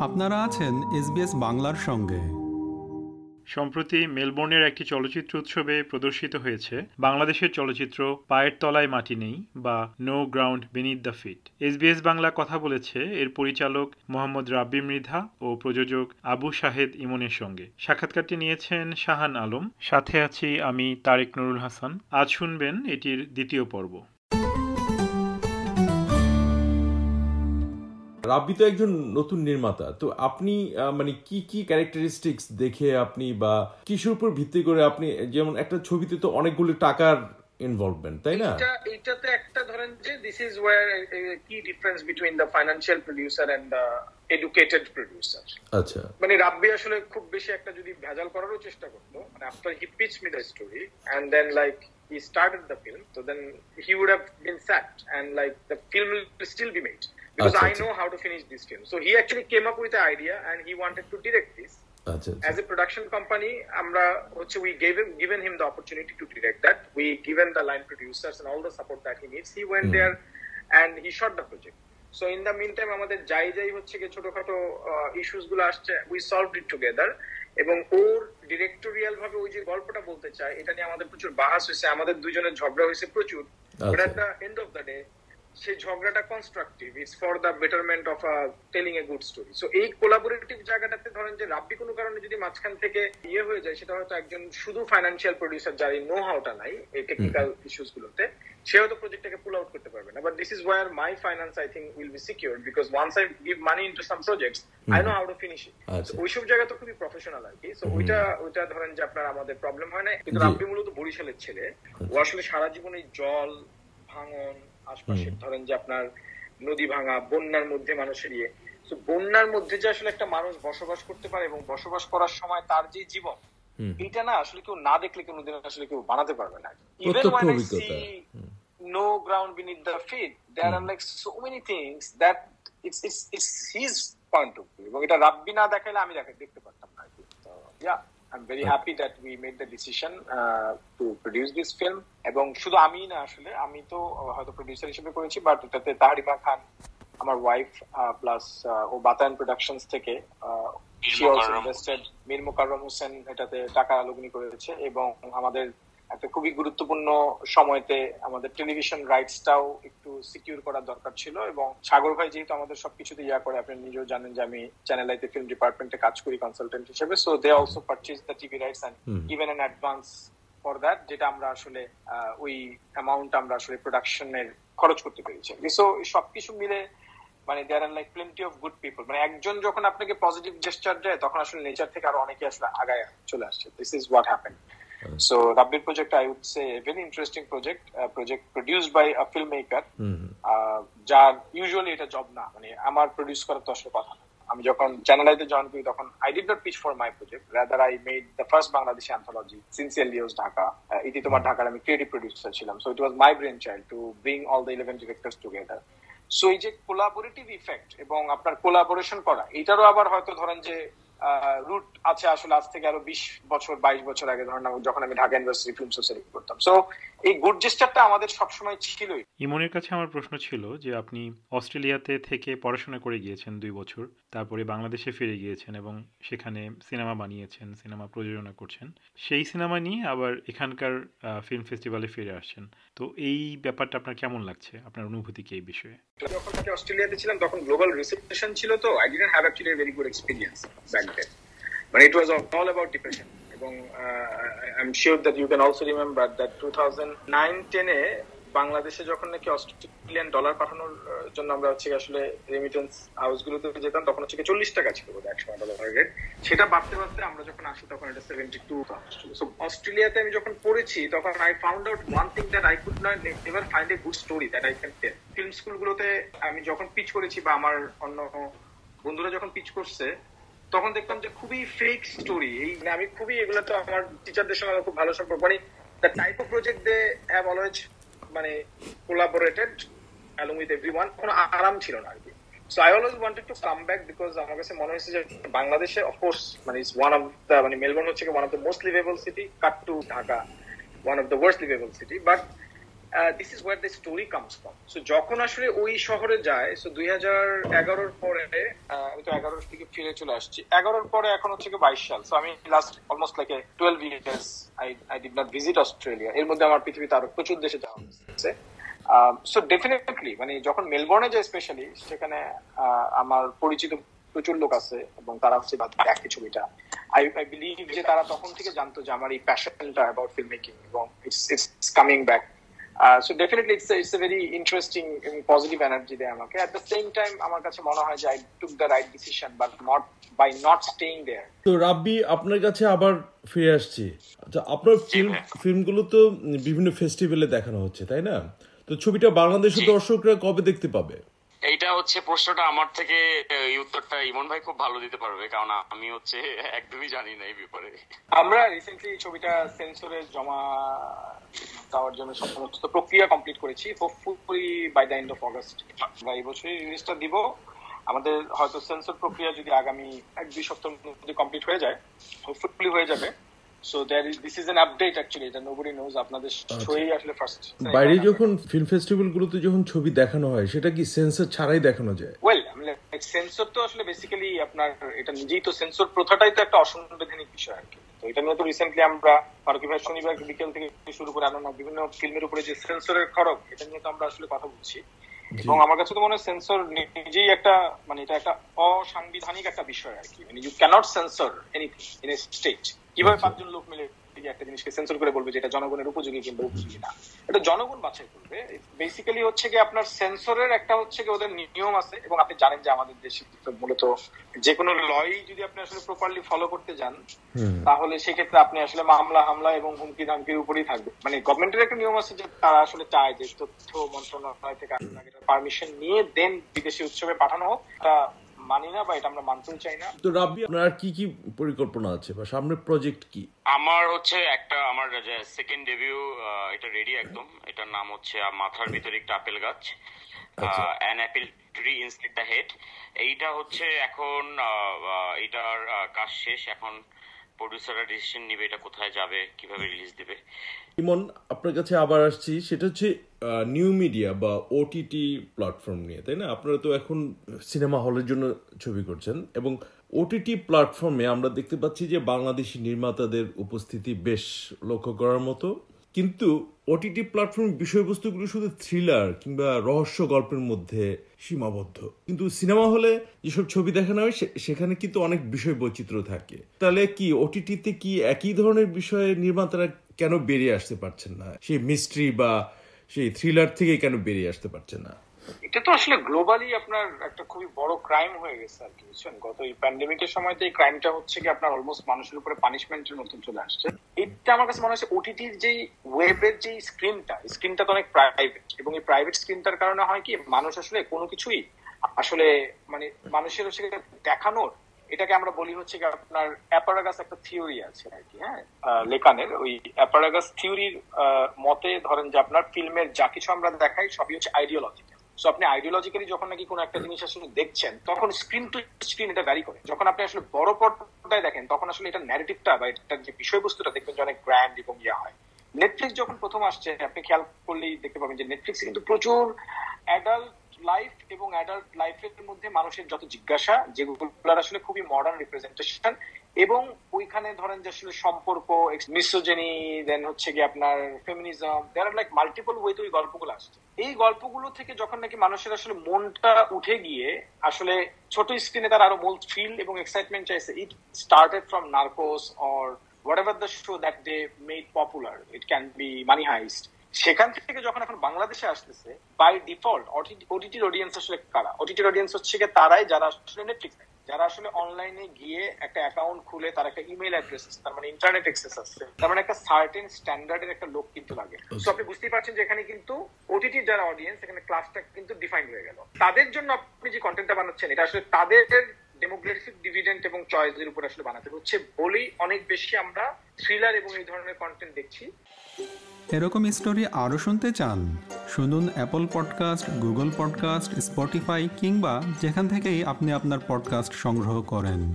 আপনারা আছেন এসবিএস বাংলার সঙ্গে। সম্প্রতি মেলবোর্নের একটি চলচ্চিত্র উৎসবে প্রদর্শিত হয়েছে, বাংলাদেশের চলচ্চিত্র পায়ের তলায় মাটি নেই বা no ground beneath the feet. SBS Bangla কথা বলেছে, এর পরিচালক মোহাম্মদ রাব্বি মৃধা ও প্রযোজক আবু শাহেদ ইমনের সঙ্গে। সাক্ষাৎকারটি নিয়েছেন শাহান আলম। সাথে আছি আমি তারেক নুরুল হাসান। আজ শুনবেন এটির দ্বিতীয় পর্ব। রাব্বি তো একজন নতুন নির্মাতা তো আপনি মানে কি কি ক্যারেক্টারিস্টিক্স দেখে আপনি বা কিসের উপর ভিত্তি করে আপনি যেমন একটা ছবিতে তো অনেকগুলো টাকার ইনভলভমেন্ট তাই না? এটা এইটাতে একটা ধরেন যে দিস ইজ ওয়ার কি difference between the financial producer and the educated producer আচ্ছা। মানে রাব্বি আসলে খুব বেশি একটা যদি ভেজাল করারও চেষ্টা করতো মানে after he pitch me the story and then like he started the film তো then he would have been sat and like the film will still be made because আচ্ছা, I আচ্ছা। know how to finish this film. So he actually came up with the idea and he wanted to direct this. আচ্ছা As a production company, আমরা হচ্ছে we gave him given him the opportunity to direct that. We given the line producers and all the support that he needs. He went mm. there and he shot the project. So in the meantime, আমাদের যাই যাই হচ্ছে গিয়ে ছোটখাটো ইস্যুসগুলো আসছে we solve it together এবং ওর directorial ভাবে ওই যে গল্পটা বলতে চায় এটা নিয়ে আমাদের প্রচুর বাহাস হয়েছে আমাদের দুজনের ঝগড়া হয়েছে প্রচুর বাট আচ্ছা। At the end of the day সেই ঝগড়াটা constructive it's for the betterment of a telling a good story so এই কোলাবোরেটিভ জায়গাটাতে ধরেন যে রাব্বি কোনো কারণে যদি মাঝখান থেকে ইয়ে হয়ে যায় সেটা হয়তো একজন শুধু ফাইন্যান্সিয়াল প্রডিউসার যার এই নো হাউটা নাই এই টেকনিক্যাল ইস্যুস গুলোতে সে হয়তো প্রজেক্টটাকে পুল আউট করতে পারবে না। But this is where my finance I think will be secure because once I give money into some projects I know how to finish it আচ্ছা। ওইসব জায়গা তো খুবই প্রফেশনাল আর কি। সো ওইটা ওইটা ধরেন যে আপনার আমাদের প্রবলেম হয় না কিন্তু রাব্বি মূলত বরিশালের ছেলে। ও আসলে সারা জীবন এই জল ভাঙন আশপাশে ধরেন যে আপনার নদী ভাঙা বন্যার মধ্যে মানুষের ইয়ে। তো বন্যার মধ্যে যে আসলে একটা মানুষ বসবাস করতে পারে এবং বসবাস করার সময় তার যে জীবন এটা না আসলে কেউ না দেখলে কোনোদিন আসলে কেউ বানাতে পারবে না। ইভেন I অভিজ্ঞতা। see no ground beneath the feet there are like so many things that it's it's it's his point of view এবং এটা রাব্বি না দেখাইলে আমি দেখা দেখতে পারতাম না আর yeah I'm very happy that we made the decision uh, to produce this film. এবং শুধু আমি না আসলে আমি তো uh, হয়তো প্রোডিউসার হিসেবে করেছি বাট এটাতে তাহারিমা খান আমার ওয়াইফ প্লাস ও বাতায়ন প্রোডাকশনস থেকে she also invested Mir Mokarram Hossain এটাতে টাকা লগ্নি করেছে এবং আমাদের একটা খুবই গুরুত্বপূর্ণ সময়তে আমাদের টেলিভিশন রাইটসটাও একটু সিকিউর করার দরকার ছিল এবং সাগর ভাই যেহেতু আমাদের সবকিছুতে ইয়া করে আপনি নিজেও জানেন যে আমি চ্যানেল আইতে ফিল্ম ডিপার্টমেন্টে কাজ করি কনসালটেন্ট হিসেবে so they also purchase the TV rights and even an advance for that যেটা আমরা আসলে ওই অ্যামাউন্ট আমরা আসলে প্রোডাকশনের খরচ করতে পেরেছি। সো সবকিছু মিলে মানে there are like plenty of good people মানে একজন যখন আপনাকে পজিটিভ জেস্টার দেয় তখন আসলে নেচার থেকে আরও অনেকে আসলে আগায় চলে আসছে। This is what happen so রাব্বির project I would say very interesting project project produced by a film maker যার ইউজুয়ালি এটা জব না মানে আমার প্রডিউস করার তো আসলে কথা না। আমি যখন চ্যানেল আইতে জয়েন করি তখন I did not pitch for my project rather I made the first Bangladeshi anthology sincerely yours Dhaka ইতি তোমার ঢাকার আমি ক্রিয়েটিভ প্রডিউসার ছিলাম। So it was my brainchild to bring all the eleven directors together so এই যে collaborative effect এবং আপনার collaboration করা এটারও আবার হয়তো ধরেন যে রুট আছে আসলে আজ থেকে আরও বিশ বছর, বাইশ বছর আগে, ধরেন, যখন আমি ঢাকা ইউনিভার্সিটি ফিল্ম সোসাইটি করতাম সো এই গুড জেস্টারটা আমাদের সবসময় ছিলই। ইমনের কাছে আমার প্রশ্ন ছিল যে আপনি অস্ট্রেলিয়াতে থেকে পড়াশোনা করে গিয়েছেন দুই বছর তারপরে বাংলাদেশে ফিরে গিয়েছেন এবং সেখানে সিনেমা বানিয়েছেন সিনেমা প্রযোজনা করছেন। সেই সিনেমা নিয়ে আবার এখানকার ফিল্ম ফেস্টিভ্যালে ফিরে আসছেন। তো এই ব্যাপারটা আপনার কেমন লাগছে? আপনার অনুভূতি কি এই বিষয়ে? যখন আমি অস্ট্রেলিয়াতে ছিলাম তখন গ্লোবাল রিসেপশন ছিল তো I didn't have actually very good experience back then মানে it was all about depression এবং I sure that you can also remember that two thousand nine টেনে বাংলাদেশে যখন নাকি অস্ট্রেলিয়ান ডলার পাঠানোর জন্য আমরা হচ্ছে আসলে রেমিটেন্স হাউস গুলোতে যেতাম, তখন হচ্ছে চল্লিশ টাকা ছিল বোধহয় একশো ডলার রেট সেটা বাড়তে বাড়তে আমরা যখন আসি, তখন এটা সেভেন্টি টু অস্ট্রেলিয়াতে আমি যখন পড়েছি, তখন I found out one thing that I could not ever find a good story that I can tell film স্কুলগুলোতে আমি যখন পিচ করেছি বা আমার অন্য বন্ধুরা যখন পিচ করছে তখন দেখতাম যে খুবই ফেক স্টোরি এই মানে আমি খুবই এগুলো তো আমার টিচারদের সঙ্গে আমার খুব ভালো সম্পর্ক। মানে the type of project they have always মানে collaborated along with everyone কোনো আরাম ছিল না আর কি so I always wanted to come back because আমার কাছে মনে হয়েছে যে বাংলাদেশে অফকোর্স মানে ইজ ওয়ান অফ দ্য মানে মেলবোর্ন হচ্ছে one of the most liveable city cut to Dhaka one of the worst liveable city but this is where the story comes from so যখন আসলে ওই শহরে যায় সো দুই হাজার এগারোর পরে আমি তো এগারোর থেকে ফিরে চলে আসছি। এগারোর পরে এখন হচ্ছে কি বাইশ সাল। সো আমি last almost like twelve years I I did not visit Australia এর মধ্যে আমার পৃথিবীতে আরও প্রচুর দেশে যাওয়া হয়েছে। সো ডেফিনেটলি মানে যখন মেলবোর্নে যায় স্পেশালি সেখানে আমার পরিচিত প্রচুর লোক আছে এবং তারা হচ্ছে দেখে ছবিটা। আই আই বিলিভ যে তারা তখন থেকে জানতো যে আমার এই প্যাশনটা অ্যাবাউট ফিল্ম মেকিং এবং it's it's coming back so definitely it's it's a very interesting এবং পজিটিভ এনার্জি দেয় আমাকে অ্যাট দ্য সেম টাইম আমার কাছে মনে হয় যে I took the right decision but not by not staying there তো রাব্বি আপনার কাছে আবার ফিরে আসছি। আচ্ছা আপনার ফিল্ম ফিল্মগুলো তো বিভিন্ন ফেস্টিভ্যালে দেখানো হচ্ছে তাই না? তো ছবিটা বাংলাদেশের দর্শকরা কবে দেখতে পাবে? এইটা হচ্ছে প্রশ্নটা আমার থেকে এই উত্তরটা ইমন ভাই খুব ভালো দিতে পারবে কারণ আমি হচ্ছে একদমই জানি না এই ব্যাপারে। আমরা রিসেন্টলি ছবিটা সেন্সরে জমা জন্য সমস্ত প্রক্রিয়া কমপ্লিট করেছি। Hopefully by the end of August এই দিব। আমাদের হয়তো সেন্সর প্রক্রিয়া যদি আগামী এক দুই সপ্তাহের মধ্যে কমপ্লিট হয়ে যায় হোপফুলি হয়ে যাবে। So there is this is an update actually এটা নোবডি নোজ আপনাদের শোয়েই আসলে ফার্স্ট বাইরে যখন ফিল্ম ফেস্টিভ্যালগুলোতে যখন ছবি দেখানো হয় সেটা কি সেন্সর ছাড়াই দেখানো যায়? ওয়েল সেন্সর তো আসলে বেসিক্যালি আপনার এটা নিজেই তো সেন্সর প্রথাটাই তো একটা অসাংবিধানিক বিষয় আর কি। এটা নিয়ে তো রিসেন্টলি আমরা ফারুকি ভাই শনিবার বিকেল থেকে শুরু করে আনানো বিভিন্ন ফিল্মের উপরে যে সেন্সরের খরচ এটা নিয়ে তো আমরা আসলে কথা বলছি। এবং আমার কাছে তো মনে হয় সেন্সর নিজেই একটা মানে এটা একটা অসাংবিধানিক একটা বিষয় আর কি। মানে you can't censor anything in a state কীভাবে পাঁচজন লোক মিলে একটা জিনিসকে সেন্সর করে বলবে যে এটা জনগণের উপযোগী কিংবা উপযোগী না। এটা জনগণ বাছাই করবে। বেসিক্যালি হচ্ছে কি আপনার সেন্সরের একটা হচ্ছে কি ওদের নিয়ম আছে এবং আপনি জানেন যে আমাদের দেশে মূলত যে কোনো লই যদি আপনি আসলে প্রপারলি ফলো করতে যান তাহলে সেক্ষেত্রে আপনি আসলে মামলা হামলা এবং হুমকি ধামকির উপরেই থাকবে। মানে গভর্নমেন্টের একটা নিয়ম আছে যে তারা আসলে চায় যে তথ্য মন্ত্রণালয় থেকে পারমিশন নিয়ে দেন বিদেশি উৎসবে পাঠানো হোক। তা মানি না বা এটা আমরা মানতেও চাই না। তো রাব্বি আপনার কি কি পরিকল্পনা আছে বা সামনের প্রজেক্ট কি? আমার হচ্ছে একটা আমার সেকেন্ড ডেবিউ এটা রেডি একদম। এটার নাম হচ্ছে মাথার ভিতরে একটা আপেল গাছ। An apple tree instead the head এইটা হচ্ছে এখন এটার কাজ শেষ। এখন প্রডিউসাররা ডিসিশন নিবে এটা কোথায় যাবে, কীভাবে রিলিজ দিবে। ইমন, আপনার কাছে আবার আসছি, সেটা হচ্ছে নিউ মিডিয়া বা ওটিটি প্ল্যাটফর্ম নিয়ে, তাই না? আপনারা তো এখন সিনেমা হলের জন্য ছবি করছেন, এবং ওটিটি প্ল্যাটফর্মে আমরা দেখতে পাচ্ছি যে বাংলাদেশি নির্মাতাদের উপস্থিতি বেশ লক্ষ্য করার মতো। কিন্তু ওটিটি প্ল্যাটফর্ম বিষয়বস্তুগুলো শুধু থ্রিলার কিংবা রহস্য গল্পের মধ্যে সীমাবদ্ধ। কিন্তু সিনেমা হলে যেসব ছবি দেখানো হয় সেখানে কিন্তু অনেক বিষয় বৈচিত্র্য থাকে। তাহলে কি ওটিটিতে কি একই ধরনের বিষয়ে নির্মাতারা কেন বেরিয়ে আসতে পারছেন না? সেই মিস্ট্রি বা সেই থ্রিলার থেকে কেন বেরিয়ে আসতে পারছে না? এটা তো আসলে গ্লোবালি আপনার একটা খুবই বড় ক্রাইম হয়ে গেছে আর কি, বুঝছেন? গত এই প্যান্ডেমিকের সময় তো এই ক্রাইমটা হচ্ছে কি আপনার অলমোস্ট মানুষের উপরে পানিশমেন্টের মতন চলে আসছে। এটা আমার কাছে মনে হচ্ছে ওটিটির যে ওয়েবের যে স্ক্রিনটা স্ক্রিনটা তো অনেক প্রাইভেট এবং এই প্রাইভেট স্ক্রিনটার কারণে হয় কি, মানুষ আসলে কোনো কিছুই আসলে মানে মানুষের হচ্ছে দেখানোর, এটাকে আমরা বলি হচ্ছে আপনার অ্যাপারাগাস একটা থিওরি আছে আর কি হ্যাঁ? লেকানের, ওই অ্যাপারাগাস থিওরির মতে ধরেন যে আপনার ফিল্মের যা কিছু আমরা দেখাই সবই হচ্ছে আইডিওলজিক্যাল সো আপনি আইডিওলজিক্যালি যখন নাকি কোনো একটা জিনিস আসলে দেখছেন, তখন স্ক্রিন টু স্ক্রিন এটা ভ্যারি করে। যখন আপনি আসলে বড় পর্দায় দেখেন, তখন আসলে এটা ন্যারেটিভটা বা এটার যে বিষয়বস্তুটা দেখবেন যে অনেক গ্র্যান্ড এবং ইয়া হয়। নেটফ্লিক্স যখন প্রথম আসছে, আপনি খেয়াল করলেই দেখতে পাবেন যে নেটফ্লিক্সে কিন্তু প্রচুর অ্যাডাল্ট লাইফ এবং অ্যাডাল্ট লাইফের মধ্যে মানুষের যত জিজ্ঞাসা, যেগুলোর আসলে খুবই মডার্ন রিপ্রেজেন্টেশন এবং ওইখানে ধরেন যে আসলে সম্পর্ক মিসোজেনি দেন হচ্ছে কি আপনার ফেমিনিজম দেয়ার লাইক মাল্টিপল ওয়েতে ওই গল্পগুলো আসছে। এই গল্পগুলো থেকে যখন নাকি মানুষের আসলে মনটা উঠে গিয়ে আসলে ছোট স্ক্রিনে তার আরও মূল ফিল এবং এক্সাইটমেন্ট চাইছে। It started from Narcos or whatever the show that they made popular, it can be money heist সেখান থেকে যখন এখন বাংলাদেশে আসতেছে বাই ডিফল্ট ওটিটির অডিয়েন্স আসলে কারা? ওটিটির অডিয়েন্স হচ্ছে গিয়ে তারাই যারা আসলে নেটফ্লিক্স যারা আসলে অনলাইনে গিয়ে একটা অ্যাকাউন্ট খুলে তার একটা ইমেল অ্যাড্রেস আছে তার মানে ইন্টারনেট অ্যাক্সেস আছে তার মানে একটা সার্টেন স্ট্যান্ডার্ডের একটা লোক কিন্তু লাগে। তো আপনি বুঝতেই পারছেন যে এখানে কিন্তু ওটিটির যারা অডিয়েন্স এখানে ক্লাসটা কিন্তু ডিফাইন হয়ে গেল। তাদের জন্য আপনি যে কন্টেন্টটা বানাচ্ছেন এটা আসলে তাদের ডেমোগ্রাফিক ডিভিডেন্ট এবং চয়েসের উপর আসলে বানাতে হচ্ছে বলেই অনেক বেশি আমরা থ্রিলার এবং এই ধরনের কন্টেন্ট দেখছি। এরকম স্টোরি আরও শুনতে চান, শুনুন Apple podcast Google podcast Spotify কিংবা যেখান থেকেই আপনি আপনার পডকাস্ট সংগ্রহ করেন।